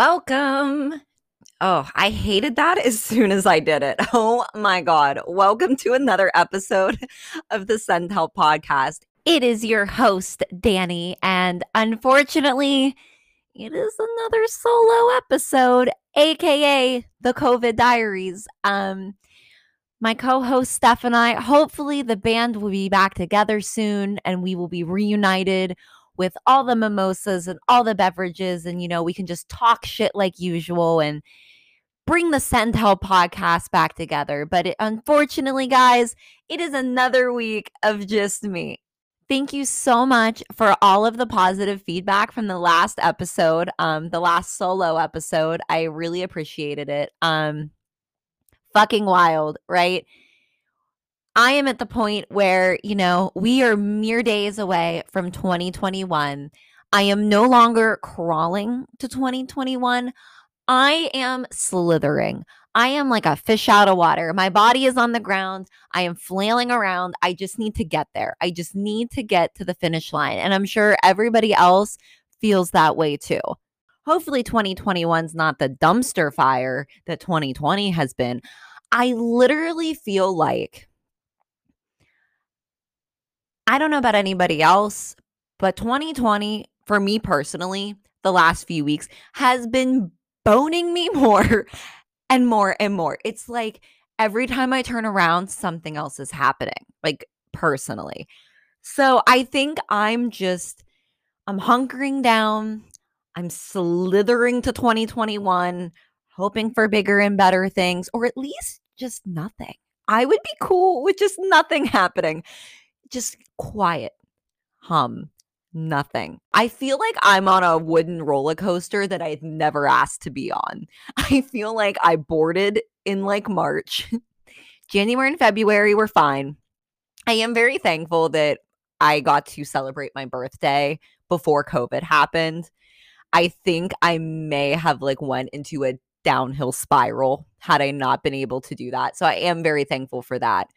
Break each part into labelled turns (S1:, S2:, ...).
S1: Welcome. Oh, I hated that as soon as I did it. Oh my God. Welcome to another episode of the Send Help podcast. It is your host, Danii, and unfortunately, it is another solo episode, aka the COVID Diaries. Um, my co-host Steph and I, hopefully the band will be back together soon and we will be reunited with all the mimosas and all the beverages. And, you know, we can just talk shit like usual and bring the Send Help podcast back together. But it, unfortunately, guys, it is another week of just me. Thank you so much for all of the positive feedback from the last episode, um, the last solo episode. I really appreciated it. Um, fucking wild, right? I am at the point where, you know, we are mere days away from 2021. I am no longer crawling to 2021. I am slithering. I am like a fish out of water. My body is on the ground. I am flailing around. I just need to get there. I just need to get to the finish line. And I'm sure everybody else feels that way too. Hopefully, 2021 is not the dumpster fire that 2020 has been. I literally feel like I don't know about anybody else, but 2020, for me personally, the last few weeks has been boning me more and more and more. It's like every time I turn around, something else is happening, like personally. So I think I'm just, I'm hunkering down. I'm slithering to 2021, hoping for bigger and better things, or at least just nothing. I would be cool with just nothing happening just quiet hum nothing. I feel like I'm on a wooden roller coaster that I'd never asked to be on. I feel like I boarded in like March. January and February were fine. I am very thankful that I got to celebrate my birthday before COVID happened. I think I may have like went into a downhill spiral had I not been able to do that. So I am very thankful for that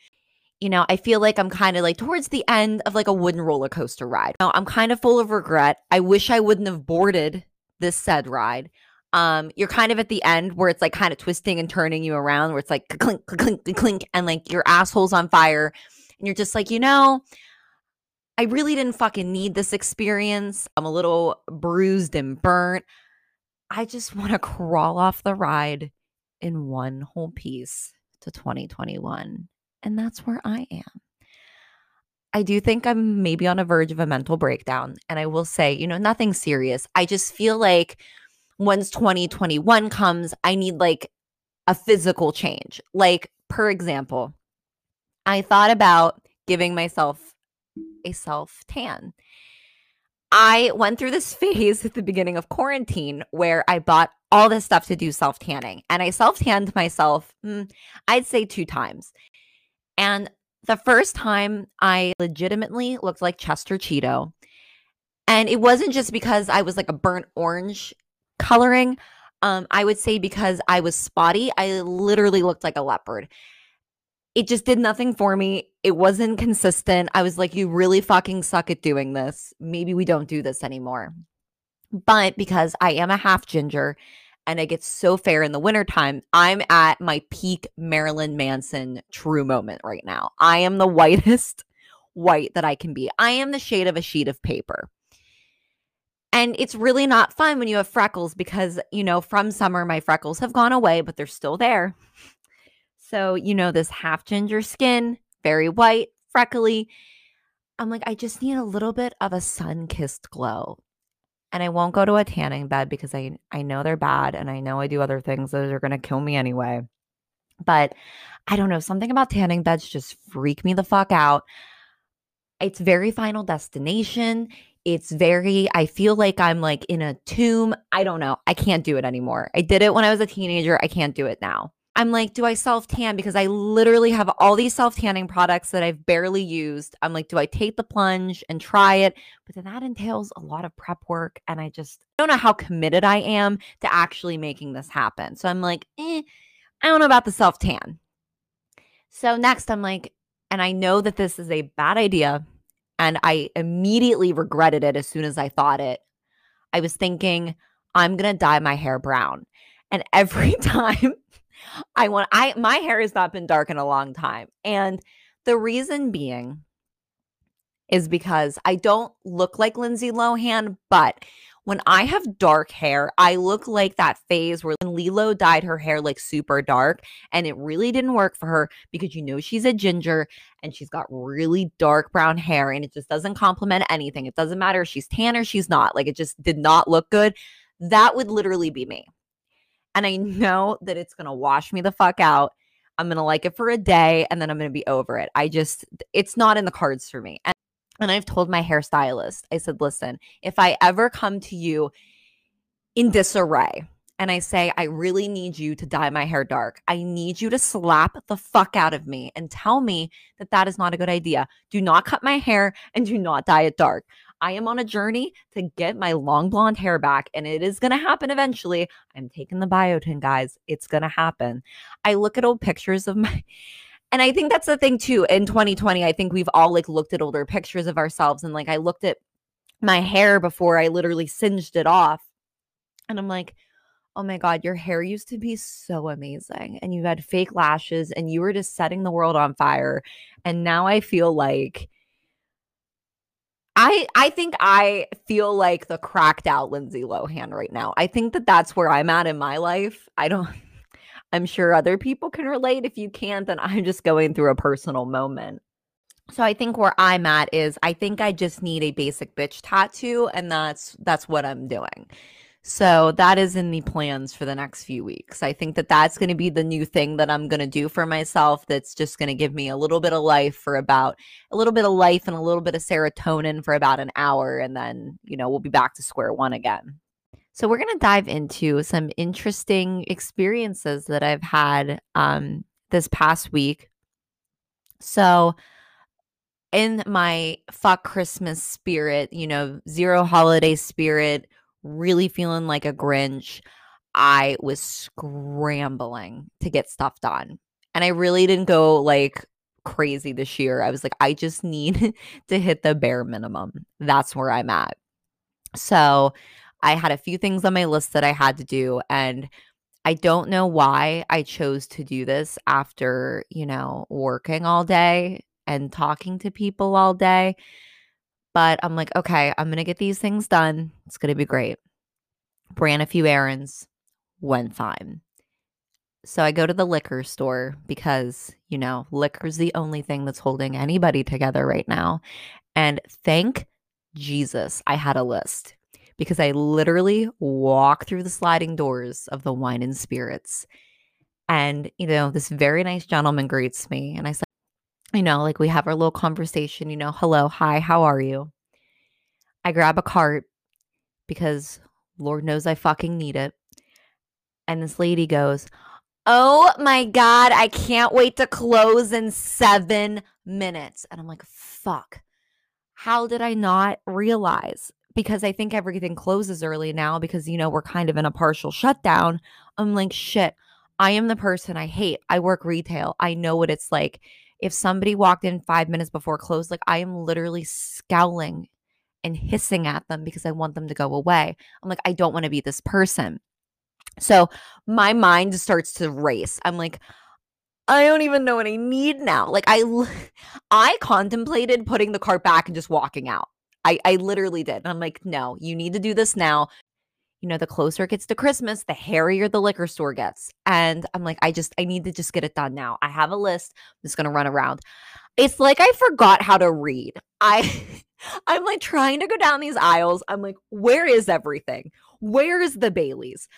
S1: you know, I feel like I'm kind of like towards the end of like a wooden roller coaster ride. Now, I'm kind of full of regret. I wish I wouldn't have boarded this said ride. Um, you're kind of at the end where it's like kind of twisting and turning you around, where it's like clink, clink, clink, and like your asshole's on fire, and you're just like, you know, I really didn't fucking need this experience. I'm a little bruised and burnt. I just want to crawl off the ride in one whole piece to 2021. And that's where I am. I do think I'm maybe on a verge of a mental breakdown. And I will say, you know, nothing serious. I just feel like once 2021 comes, I need like a physical change. Like, per example, I thought about giving myself a self tan. I went through this phase at the beginning of quarantine where I bought all this stuff to do self tanning. And I self tanned myself, mm, I'd say two times. And the first time I legitimately looked like Chester Cheeto. And it wasn't just because I was like a burnt orange coloring. Um, I would say because I was spotty, I literally looked like a leopard. It just did nothing for me. It wasn't consistent. I was like, you really fucking suck at doing this. Maybe we don't do this anymore. But because I am a half ginger and I get so fair in the wintertime, I'm at my peak Marilyn Manson true moment right now. I am the whitest white that I can be. I am the shade of a sheet of paper. And it's really not fun when you have freckles because, you know, from summer, my freckles have gone away, but they're still there. So, you know, this half ginger skin, very white, freckly. I'm like, I just need a little bit of a sun kissed glow and I won't go to a tanning bed because I I know they're bad and I know I do other things that are going to kill me anyway. But I don't know, something about tanning beds just freak me the fuck out. It's very final destination. It's very I feel like I'm like in a tomb. I don't know. I can't do it anymore. I did it when I was a teenager. I can't do it now. I'm like, do I self tan? Because I literally have all these self tanning products that I've barely used. I'm like, do I take the plunge and try it? But then that entails a lot of prep work. And I just don't know how committed I am to actually making this happen. So I'm like, eh, I don't know about the self tan. So next, I'm like, and I know that this is a bad idea. And I immediately regretted it as soon as I thought it. I was thinking, I'm going to dye my hair brown. And every time I want I my hair has not been dark in a long time. And the reason being is because I don't look like Lindsay Lohan, but when I have dark hair, I look like that phase where Lilo dyed her hair like super dark and it really didn't work for her because you know she's a ginger and she's got really dark brown hair and it just doesn't complement anything. It doesn't matter if she's tan or she's not. Like it just did not look good. That would literally be me. And I know that it's going to wash me the fuck out. I'm going to like it for a day and then I'm going to be over it. I just, it's not in the cards for me. And and I've told my hairstylist, I said, listen, if I ever come to you in disarray and I say, I really need you to dye my hair dark, I need you to slap the fuck out of me and tell me that that is not a good idea. Do not cut my hair and do not dye it dark. I am on a journey to get my long blonde hair back, and it is going to happen eventually. I'm taking the biotin, guys. It's going to happen. I look at old pictures of my and I think that's the thing too. In 2020, I think we've all like looked at older pictures of ourselves and like I looked at my hair before I literally singed it off. And I'm like, oh my God, your hair used to be so amazing. And you had fake lashes and you were just setting the world on fire. And now I feel like I I think I feel like the cracked out Lindsay Lohan right now. I think that that's where I'm at in my life. I don't I'm sure other people can relate. If you can't, then I'm just going through a personal moment. So I think where I'm at is I think I just need a basic bitch tattoo and that's that's what I'm doing. So that is in the plans for the next few weeks. I think that that's going to be the new thing that I'm going to do for myself that's just going to give me a little bit of life for about a little bit of life and a little bit of serotonin for about an hour and then, you know, we'll be back to square one again. So we're going to dive into some interesting experiences that I've had um, this past week. So in my fuck Christmas spirit, you know, zero holiday spirit, really feeling like a Grinch, I was scrambling to get stuff done. And I really didn't go like crazy this year. I was like, I just need to hit the bare minimum. That's where I'm at. So I had a few things on my list that I had to do. And I don't know why I chose to do this after, you know, working all day and talking to people all day. But I'm like, okay, I'm going to get these things done. It's going to be great. Ran a few errands, went fine. So I go to the liquor store because, you know, liquor is the only thing that's holding anybody together right now. And thank Jesus I had a list because I literally walk through the sliding doors of the wine and spirits. And, you know, this very nice gentleman greets me. And I said, you know, like we have our little conversation, you know, hello, hi, how are you? I grab a cart because Lord knows I fucking need it. And this lady goes, Oh my God, I can't wait to close in seven minutes. And I'm like, fuck. How did I not realize? because I think everything closes early now because, you know, we're kind of in a partial shutdown. I'm like, shit, I am the person I hate. I work retail. I know what it's like. If somebody walked in five minutes before close, like I am literally scowling and hissing at them because I want them to go away. I'm like, I don't want to be this person. So my mind starts to race. I'm like, I don't even know what I need now. Like I I contemplated putting the cart back and just walking out. I, I literally did. And I'm like, no, you need to do this now. You know, the closer it gets to Christmas, the hairier the liquor store gets. And I'm like, I just, I need to just get it done now. I have a list. I'm just going to run around. It's like I forgot how to read. I, I'm like trying to go down these aisles. I'm like, where is everything? Where is the Bailey's?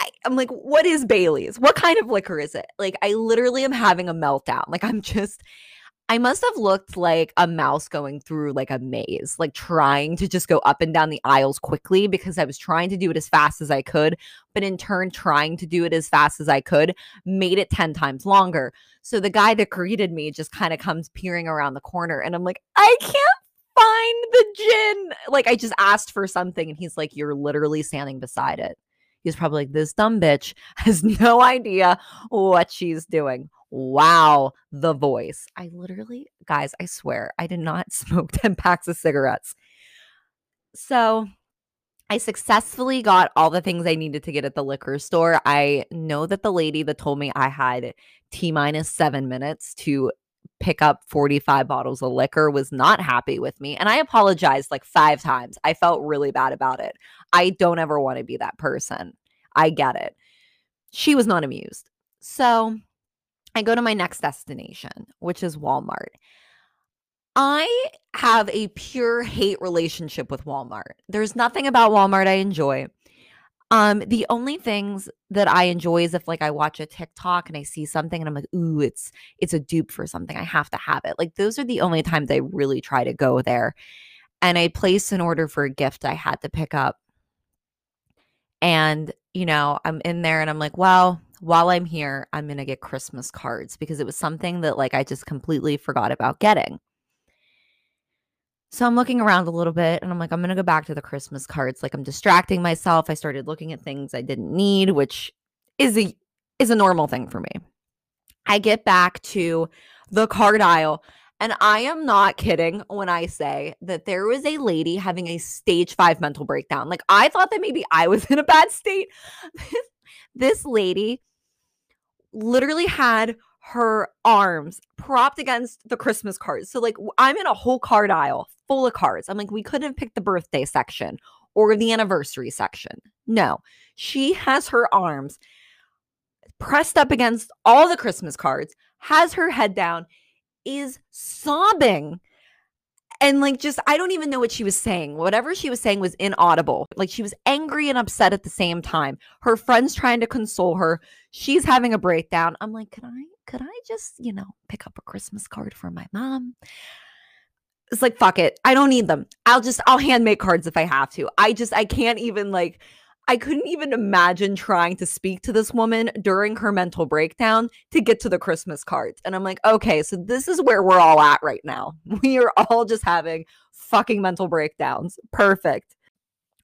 S1: I, am like, what is Bailey's? What kind of liquor is it? Like, I literally am having a meltdown. Like, I'm just, I must have looked like a mouse going through like a maze, like trying to just go up and down the aisles quickly because I was trying to do it as fast as I could, but in turn, trying to do it as fast as I could made it 10 times longer. So the guy that greeted me just kind of comes peering around the corner, and I'm like, I can't find the gin. Like, I just asked for something, and he's like, You're literally standing beside it. He's probably like, This dumb bitch has no idea what she's doing. Wow, the voice. I literally, guys, I swear, I did not smoke 10 packs of cigarettes. So I successfully got all the things I needed to get at the liquor store. I know that the lady that told me I had T minus seven minutes to pick up 45 bottles of liquor was not happy with me. And I apologized like five times. I felt really bad about it. I don't ever want to be that person. I get it. She was not amused. So I go to my next destination, which is Walmart. I have a pure hate relationship with Walmart. There's nothing about Walmart I enjoy. Um, the only things that I enjoy is if like I watch a TikTok and I see something and I'm like, ooh, it's it's a dupe for something. I have to have it. Like those are the only times I really try to go there. And I placed an order for a gift I had to pick up. And, you know, I'm in there and I'm like, well, while I'm here, I'm gonna get Christmas cards because it was something that like I just completely forgot about getting. So I'm looking around a little bit and I'm like, I'm going to go back to the Christmas cards. Like I'm distracting myself. I started looking at things I didn't need, which is a is a normal thing for me. I get back to the card aisle and I am not kidding when I say that there was a lady having a stage 5 mental breakdown. Like I thought that maybe I was in a bad state. this lady literally had her arms propped against the Christmas cards. So like I'm in a whole card aisle full of cards. I'm like, we couldn't have picked the birthday section or the anniversary section. No, she has her arms pressed up against all the Christmas cards, has her head down, is sobbing. And like, just, I don't even know what she was saying. Whatever she was saying was inaudible. Like, she was angry and upset at the same time. Her friend's trying to console her. She's having a breakdown. I'm like, could I, could I just, you know, pick up a Christmas card for my mom? it's like fuck it i don't need them i'll just i'll hand make cards if i have to i just i can't even like i couldn't even imagine trying to speak to this woman during her mental breakdown to get to the christmas cards and i'm like okay so this is where we're all at right now we are all just having fucking mental breakdowns perfect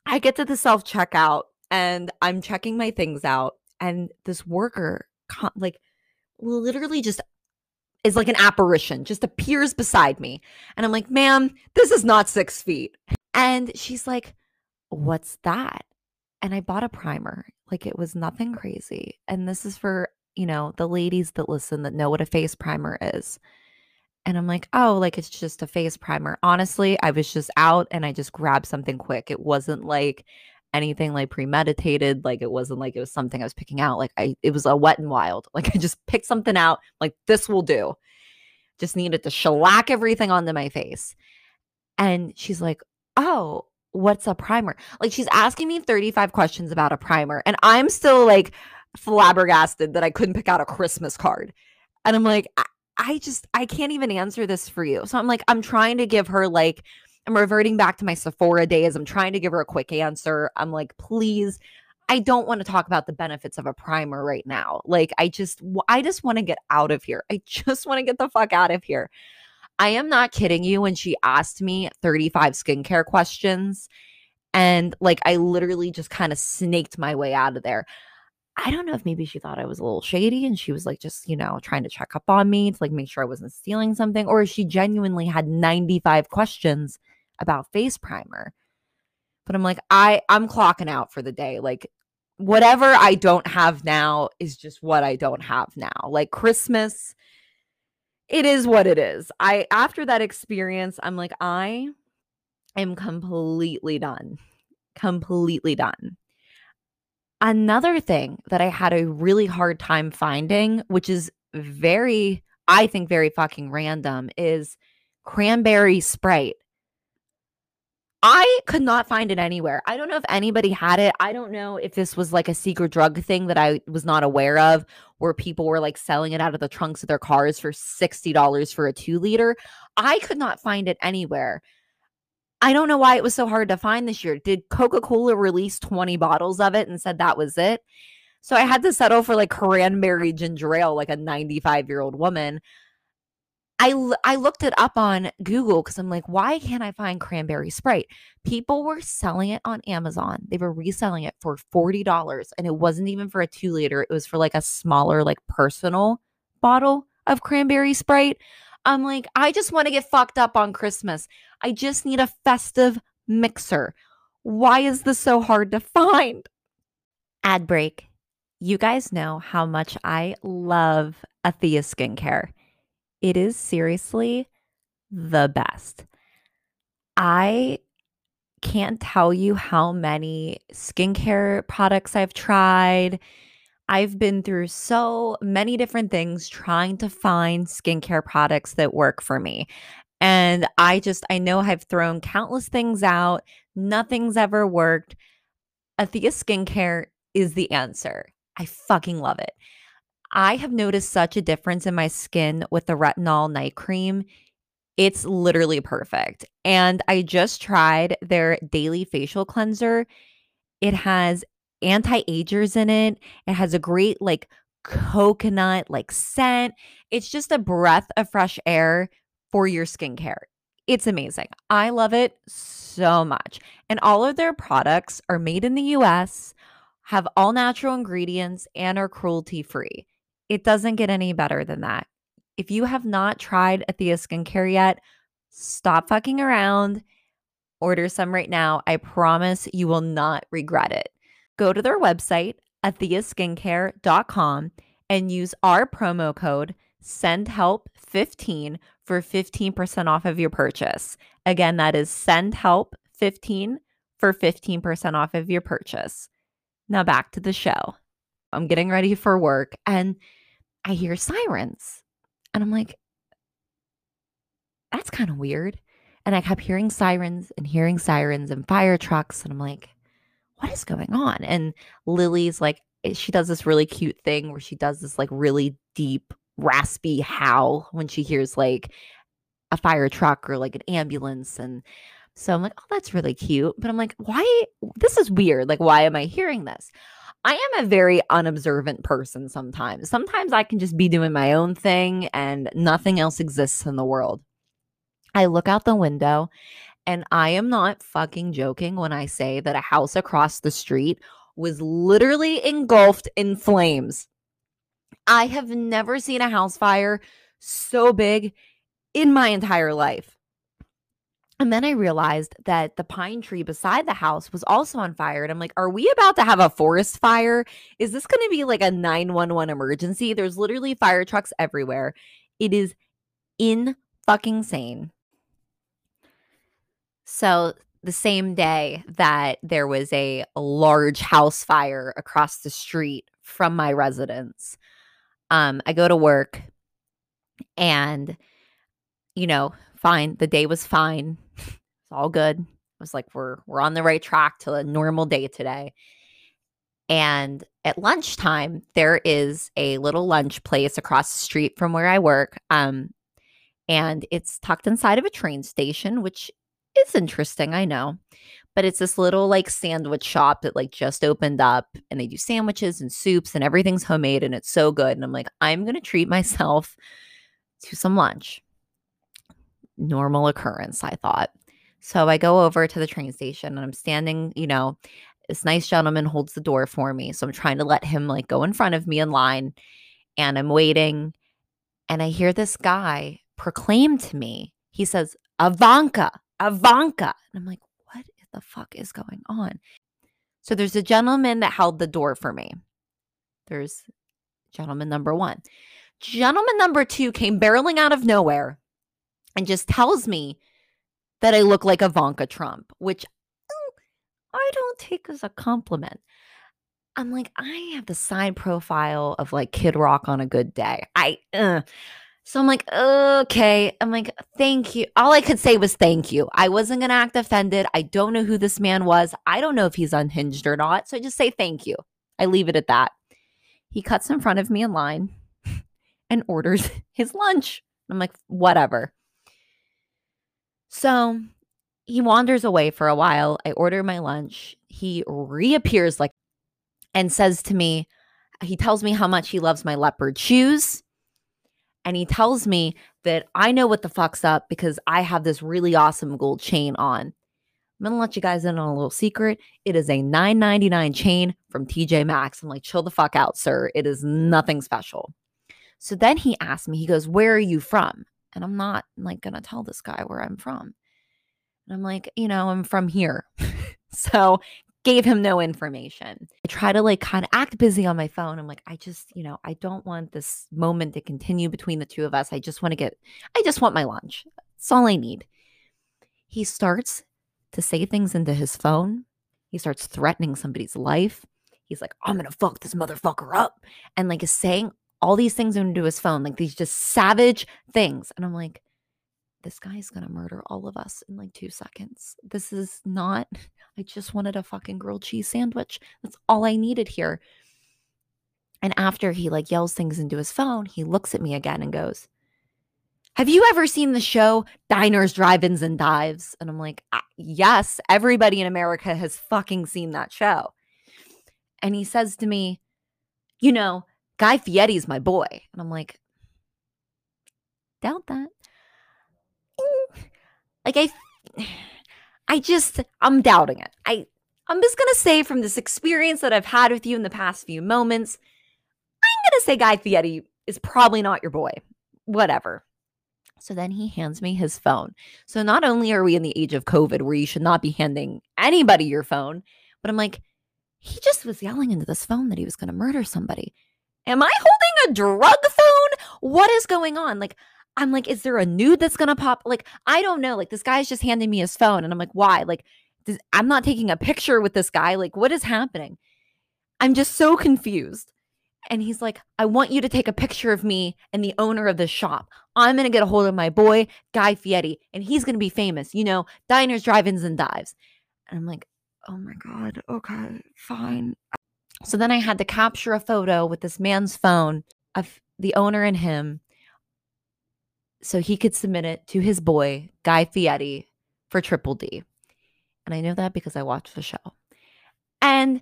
S1: i get to the self checkout and i'm checking my things out and this worker like literally just is like an apparition, just appears beside me. And I'm like, ma'am, this is not six feet. And she's like, what's that? And I bought a primer. Like it was nothing crazy. And this is for, you know, the ladies that listen that know what a face primer is. And I'm like, oh, like it's just a face primer. Honestly, I was just out and I just grabbed something quick. It wasn't like anything like premeditated. Like it wasn't like it was something I was picking out. Like I, it was a wet and wild. Like I just picked something out. Like this will do. Just needed to shellac everything onto my face. And she's like, oh, what's a primer? Like she's asking me 35 questions about a primer. And I'm still like flabbergasted that I couldn't pick out a Christmas card. And I'm like, I, I just, I can't even answer this for you. So I'm like, I'm trying to give her like, I'm reverting back to my Sephora days. I'm trying to give her a quick answer. I'm like, please, I don't want to talk about the benefits of a primer right now. Like, I just, I just want to get out of here. I just want to get the fuck out of here. I am not kidding you when she asked me 35 skincare questions. And like, I literally just kind of snaked my way out of there. I don't know if maybe she thought I was a little shady and she was like just, you know, trying to check up on me to like make sure I wasn't stealing something, or she genuinely had 95 questions about face primer. But I'm like, I I'm clocking out for the day. Like whatever I don't have now is just what I don't have now. Like Christmas, it is what it is. I after that experience, I'm like, I am completely done. Completely done. Another thing that I had a really hard time finding, which is very, I think, very fucking random, is cranberry sprite. I could not find it anywhere. I don't know if anybody had it. I don't know if this was like a secret drug thing that I was not aware of, where people were like selling it out of the trunks of their cars for $60 for a two liter. I could not find it anywhere. I don't know why it was so hard to find this year. Did Coca Cola release 20 bottles of it and said that was it? So I had to settle for like cranberry ginger ale, like a 95 year old woman. I, I looked it up on Google because I'm like, why can't I find cranberry Sprite? People were selling it on Amazon. They were reselling it for $40 and it wasn't even for a two liter. It was for like a smaller, like personal bottle of cranberry Sprite. I'm like, I just want to get fucked up on Christmas. I just need a festive mixer. Why is this so hard to find? Ad break. You guys know how much I love Athia skincare. It is seriously the best. I can't tell you how many skincare products I've tried. I've been through so many different things trying to find skincare products that work for me. And I just, I know I've thrown countless things out. Nothing's ever worked. Athia Skincare is the answer. I fucking love it. I have noticed such a difference in my skin with the retinol night cream. It's literally perfect. And I just tried their daily facial cleanser. It has anti-agers in it. It has a great like coconut like scent. It's just a breath of fresh air for your skincare. It's amazing. I love it so much. And all of their products are made in the US, have all natural ingredients, and are cruelty free. It doesn't get any better than that. If you have not tried Athia Skincare yet, stop fucking around. Order some right now. I promise you will not regret it. Go to their website, athiaskincare.com, and use our promo code SENDHELP15 for 15% off of your purchase. Again, that is SENDHELP15 for 15% off of your purchase. Now back to the show. I'm getting ready for work and I hear sirens. And I'm like, that's kind of weird. And I kept hearing sirens and hearing sirens and fire trucks. And I'm like, what is going on? And Lily's like, eh, she does this really cute thing where she does this like really deep, raspy howl when she hears like a fire truck or like an ambulance. And so I'm like, oh, that's really cute. But I'm like, why? This is weird. Like, why am I hearing this? I am a very unobservant person sometimes. Sometimes I can just be doing my own thing and nothing else exists in the world. I look out the window and I am not fucking joking when I say that a house across the street was literally engulfed in flames. I have never seen a house fire so big in my entire life. And then I realized that the pine tree beside the house was also on fire. And I'm like, are we about to have a forest fire? Is this going to be like a 911 emergency? There's literally fire trucks everywhere. It is in fucking sane. So the same day that there was a, large house fire across the street from my residence, um, I go to work and, you know, fine. The day was fine. It's all good. It was like we're we're on the right track to a normal day today. And at lunchtime, there is a little lunch place across the street from where I work. Um, and it's tucked inside of a train station, which is interesting, I know. But it's this little like sandwich shop that like just opened up and they do sandwiches and soups and everything's homemade and it's so good. And I'm like, I'm to treat myself to some lunch. Normal occurrence, I thought. So I go over to the train station and I'm standing, you know, this nice gentleman holds the door for me. So I'm trying to let him like go in front of me in line and I'm waiting. And I hear this guy proclaim to me, he says, Ivanka, Ivanka. And I'm like, what the fuck is going on? So there's a gentleman that held the door for me. There's gentleman number one. Gentleman number two came barreling out of nowhere and just tells me that I look like Ivanka Trump, which mm, I don't take as a compliment. I'm like, I have the side profile of like Kid Rock on a good day. I, uh, so I'm like, okay. I'm like, thank you. All I could say was thank you. I wasn't going to act offended. I don't know who this man was. I don't know if he's unhinged or not. So I just say thank you. I leave it at that. He cuts in front of me in line and orders his lunch. I'm like, whatever. So he wanders away for a while. I order my lunch. He reappears like and says to me, he tells me how much he loves my leopard shoes and he tells me that I know what the fuck's up because I have this really awesome gold chain on. I'm gonna let you guys in on a little secret. It is a 9.99 chain from TJ Maxx. I'm like, chill the fuck out, sir. It is nothing special. So then he asked me, he goes, Where are you from? And I'm not like gonna tell this guy where I'm from. And I'm like, you know, I'm from here. So gave him no information. I try to like kind of act busy on my phone. I'm like, I just, you know, I don't want this moment to continue between the two of us. I just want to get, I just want my lunch. That's all I need. He starts to say things into his phone. He starts threatening somebody's life. He's like, I'm gonna fuck this motherfucker up. And like is saying all these things into his phone, like these just savage things. And I'm like, this guy's gonna murder all of us in like two seconds. This is not, I just wanted a fucking grilled cheese sandwich. That's all I needed here. And after he like yells things into his phone, he looks at me again and goes, Have you ever seen the show Diners, Drive Ins, and Dives? And I'm like, ah, Yes, everybody in America has fucking seen that show. And he says to me, You know, Guy Fieri's my boy. And I'm like, Doubt that. Like I I just I'm doubting it. I I'm just to say from this experience that I've had with you in the past few moments, I'm to say Guy Fieri is probably not your boy. Whatever. So then he hands me his phone. So not only are we in the age of COVID where you should not be handing anybody your phone, but I'm like, he just was yelling into this phone that he was going to murder somebody. Am I holding a drug phone? What is going on? Like, I'm like, is there a nude that's gonna pop? Like, I don't know. Like, this guy's just handing me his phone, and I'm like, why? Like, does, I'm not taking a picture with this guy. Like, what is happening? I'm just so confused. And he's like, I want you to take a picture of me and the owner of the shop. I'm gonna get a hold of my boy, Guy Fieri, and he's gonna be famous, you know, diners, drive-ins, and dives. And I'm like, oh my God, okay, fine. So then I had to capture a photo with this man's phone of the owner and him so he could submit it to his boy, Guy Fieri, for Triple D. And I know that because I watched the show. And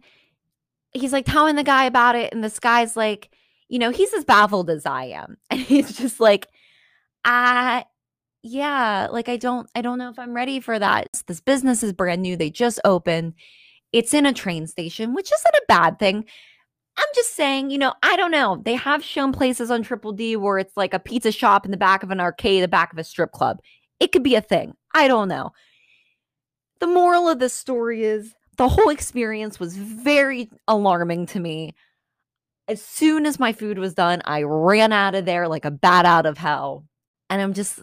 S1: he's like telling the guy about it. And this guy's like, you know, he's as baffled as I am. And he's just like, I, yeah, like I don't, I don't know if I'm ready for that. This business is brand new. They just opened. It's in a train station, which isn't a bad thing. I'm just saying, you know, I don't know. They have shown places on Triple D where it's like a pizza shop in the back of an arcade, the back of a strip club. It could be a thing. I don't know. The moral of this story is the whole experience was very alarming to me. As soon as my food was done, I ran out of there like a bat out of hell. And I'm just,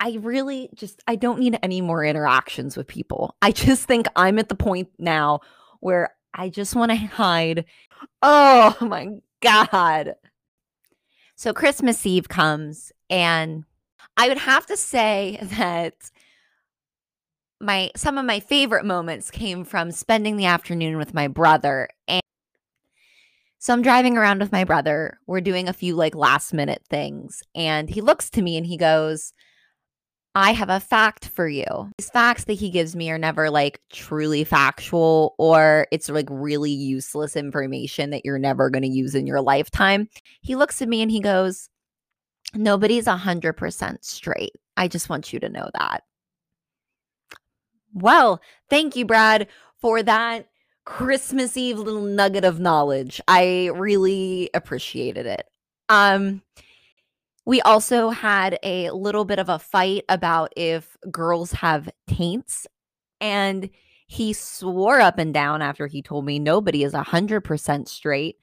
S1: I really just, I don't need any more interactions with people. I just think I'm at the point now where I just want to hide Oh my God. So Christmas Eve comes, and I would have to say that my some of my favorite moments came from spending the afternoon with my brother and so I'm driving around with my brother. We're doing a few like last minute things and he looks to me and he goes, I have a fact for you. These facts that he gives me are never like truly factual or it's like really useless information that you're never going to use in your lifetime. He looks at me and he goes, Nobody's 100% straight. I just want you to know that. Well, thank you, Brad, for that Christmas Eve little nugget of knowledge. I really appreciated it. Um, we also had a little bit of a fight about if girls have taints. And he swore up and down after he told me nobody is 100% straight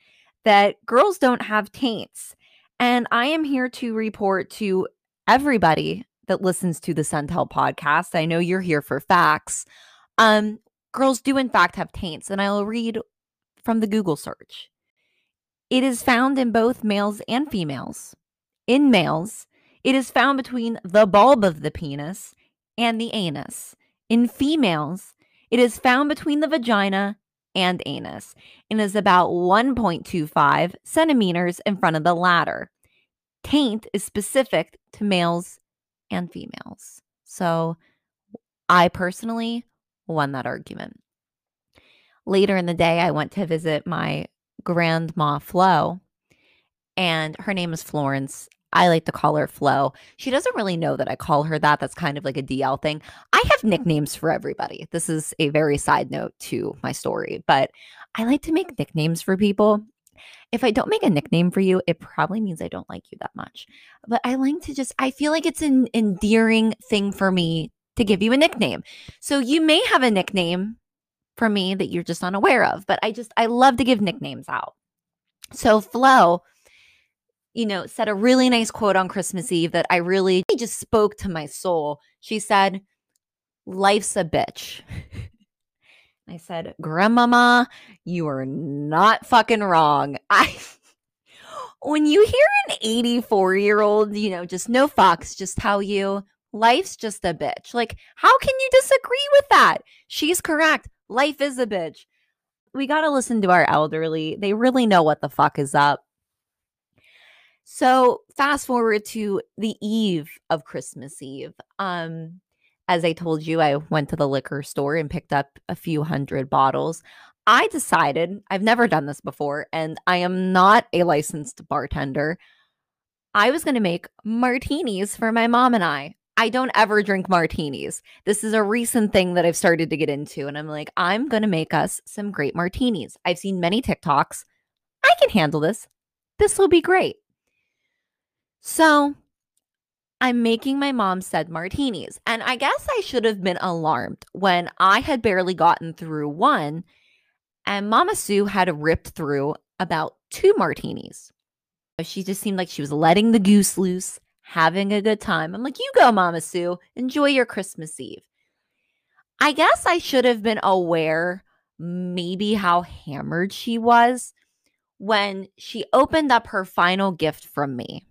S1: that girls don't have taints. And I am here to report to everybody that listens to the Send Help podcast. I know you're here for facts. Um, girls do, in fact, have taints. And I'll read from the Google search. It is found in both males and females. In males, it is found between the bulb of the penis and the anus. In females, it is found between the vagina and anus and is about 1.25 centimeters in front of the latter. Taint is specific to males and females. So I personally won that argument. Later in the day, I went to visit my grandma Flo, and her name is Florence. I like to call her Flo. She doesn't really know that I call her that. That's kind of like a DL thing. I have hmm. nicknames for everybody. This is a very side note to my story, but I like to make nicknames for people. If I don't make a nickname for you, it probably means I don't like you that much. But I like to just, I feel like it's an endearing thing for me to give you a nickname. So you may have a nickname for me that you're just unaware of. But I just, I love to give nicknames out. So Flo, you know, said a really nice quote on Christmas Eve that I really just spoke to my soul. She said, Life's a bitch. I said, Grandmama, you are not fucking wrong. I when you hear an 84 year old, you know, just no fucks, just tell you life's just a bitch. Like, how can you disagree with that? She's correct. Life is a bitch. We got to listen to our elderly. They really know what the fuck is up. So, fast forward to the eve of Christmas Eve. Um, as I told you, I went to the liquor store and picked up a few hundred bottles. I decided, I've never done this before, and I am not a licensed bartender. I was going to make martinis for my mom and I. I don't ever drink martinis. This is a recent thing that I've started to get into. And I'm like, I'm going to make us some great martinis. I've seen many TikToks. I can handle this. This will be great. So I'm making my mom said martinis. And I guess I should have been alarmed when I had barely gotten through one and Mommah Sue had ripped through about two martinis. She just seemed like she was letting the goose loose, having a good time. I'm like, you go, Mommah Sue. Enjoy your Christmas Eve. I guess I should have been aware maybe how hammered she was when she opened up her final gift from me.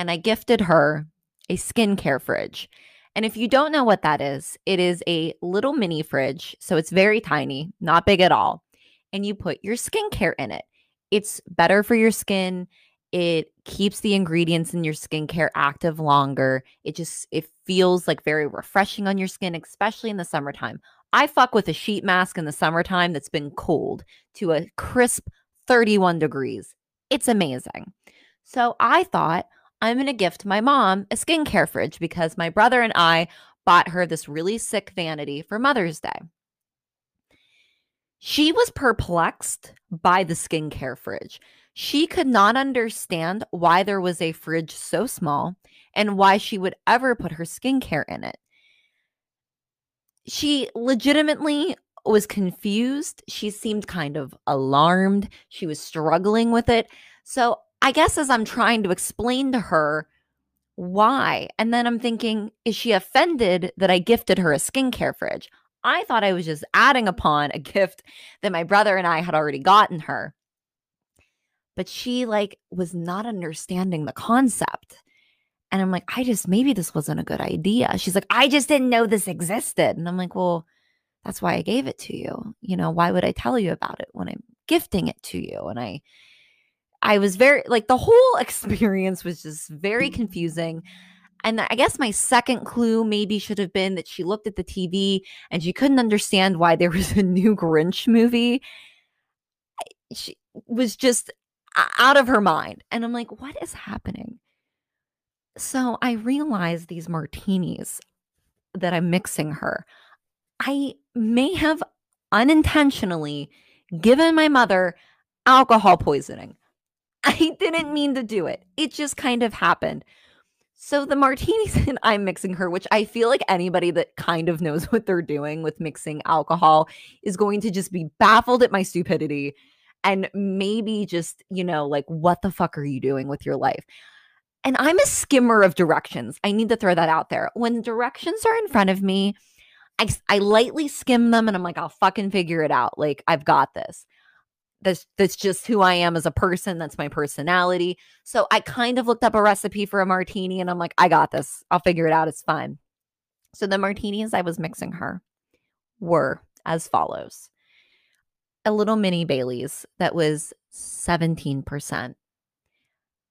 S1: And I gifted her a skincare fridge. And if you don't know what that is, it is a little mini fridge. So it's very tiny, not big at all and you put your skincare in it. It's better for your skin. It keeps the ingredients in your skincare active longer. It just it feels like very refreshing on your skin, especially in the summertime. I fuck with a sheet mask in the summertime that's been cooled to a crisp 31 degrees. It's amazing. So I thought I'm going to gift my mom a skincare fridge because my brother and I bought her this really sick vanity for Mother's Day. She was perplexed by the skincare fridge. She could not understand why there was a fridge so small and why she would ever put her skincare in it. She legitimately was confused. She seemed kind of alarmed. She was struggling with it. So, I guess as I'm trying to explain to her why, and then I'm thinking, is she offended that I gifted her a skincare fridge? I thought I was just adding upon a gift that my brother and I had already gotten her. But she like was not understanding the concept. And I'm like, I just maybe this wasn't a good idea. She's like, I just didn't know this existed. And I'm like, well, that's why I gave it to you. You know, why would I tell you about it when I'm gifting it to you? And I I was very like the whole experience was just very confusing. And I guess my second clue maybe should have been that she looked at the TV and she couldn't understand why there was a new Grinch movie. She was just out of her mind. And I'm like, what is happening? So I realized these martinis that I'm mixing her, I may have unintentionally given my mother alcohol poisoning. I didn't mean to do it. It just kind of happened. So the martinis that I'm mixing her, which I feel like anybody that kind of knows what they're doing with mixing alcohol is going to just be baffled at my stupidity and maybe just, you know, like, what the fuck are you doing with your life? And I'm a skimmer of directions. I need to throw that out there. When directions are in front of me, I, I lightly skim them and I'm like, I'll fucking figure it out. Like, I've got this that's that's just who I am as a person. That's my personality. So I kind of looked up a recipe for a martini and I'm like, I got this. I'll figure it out. It's fine. So the martinis I was mixing her were as follows. A little mini Bailey's that was 17%.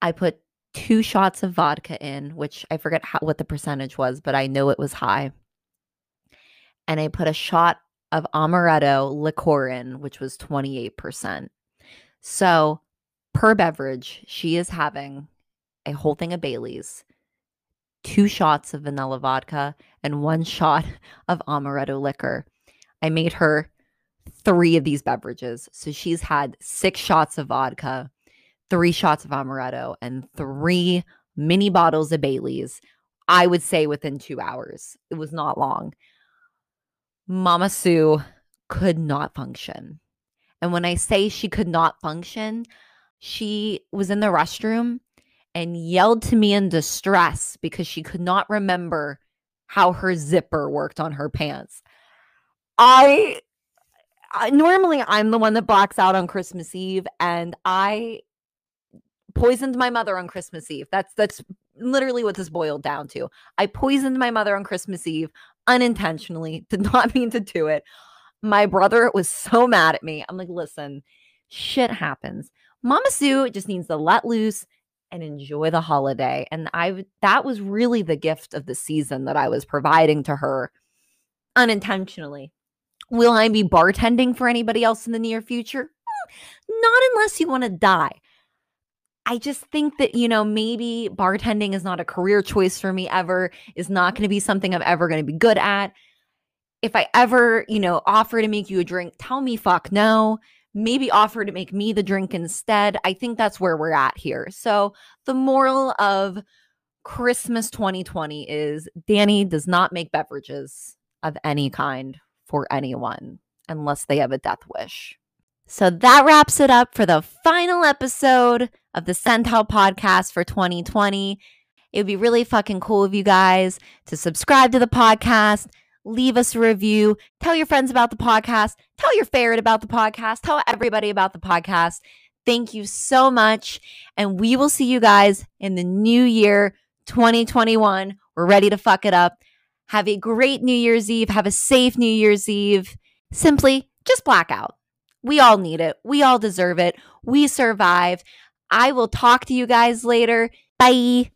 S1: I put two shots of vodka in, which I forget how, what the percentage was, but I know it was high. And I put a shot of amaretto liqueur in, which was 28%. So per beverage, she is having a whole thing of Bailey's, two shots of vanilla vodka, and one shot of amaretto liquor. I made her three of these beverages. So she's had six shots of vodka, three shots of amaretto, and three mini bottles of Bailey's. I would say within two hours. It was not long. Mommah Sue could not function. And when I say she could not function, she was in the restroom and yelled to me in distress because she could not remember how her zipper worked on her pants. I, I normally I'm the one that blacks out on Christmas Eve and I poisoned my mother on Christmas Eve. That's that's literally what this boiled down to. I poisoned my mother on Christmas Eve unintentionally, did not mean to do it. My brother was so mad at me. I'm like, listen, shit happens. Mommah Sue just needs to let loose and enjoy the holiday. And I that was really the gift of the season that I was providing to her unintentionally. Will I be bartending for anybody else in the near future? Hmm, not unless you want to die. I just think that, you know, maybe bartending is not a career choice for me ever, is not going to be something I'm ever going to be good at. If I ever, you know, offer to make you a drink, tell me fuck no maybe offer to make me the drink instead. I think that's where we're at here. So, the moral of Christmas 2020 is Danii does not make beverages of any kind for anyone unless they have a death wish. So that wraps it up for the final episode of the Send Help podcast for 2020. It would be really fucking cool of you guys to subscribe to the podcast, leave us a review, tell your friends about the podcast, tell your ferret about the podcast, tell everybody about the podcast. Thank you so much. And we will see you guys in the new year 2021. We're ready to fuck it up. Have a great New Year's Eve. Have a safe New Year's Eve. Simply just black out. We all need it. We all deserve it. We survived. I will talk to you guys later. Bye.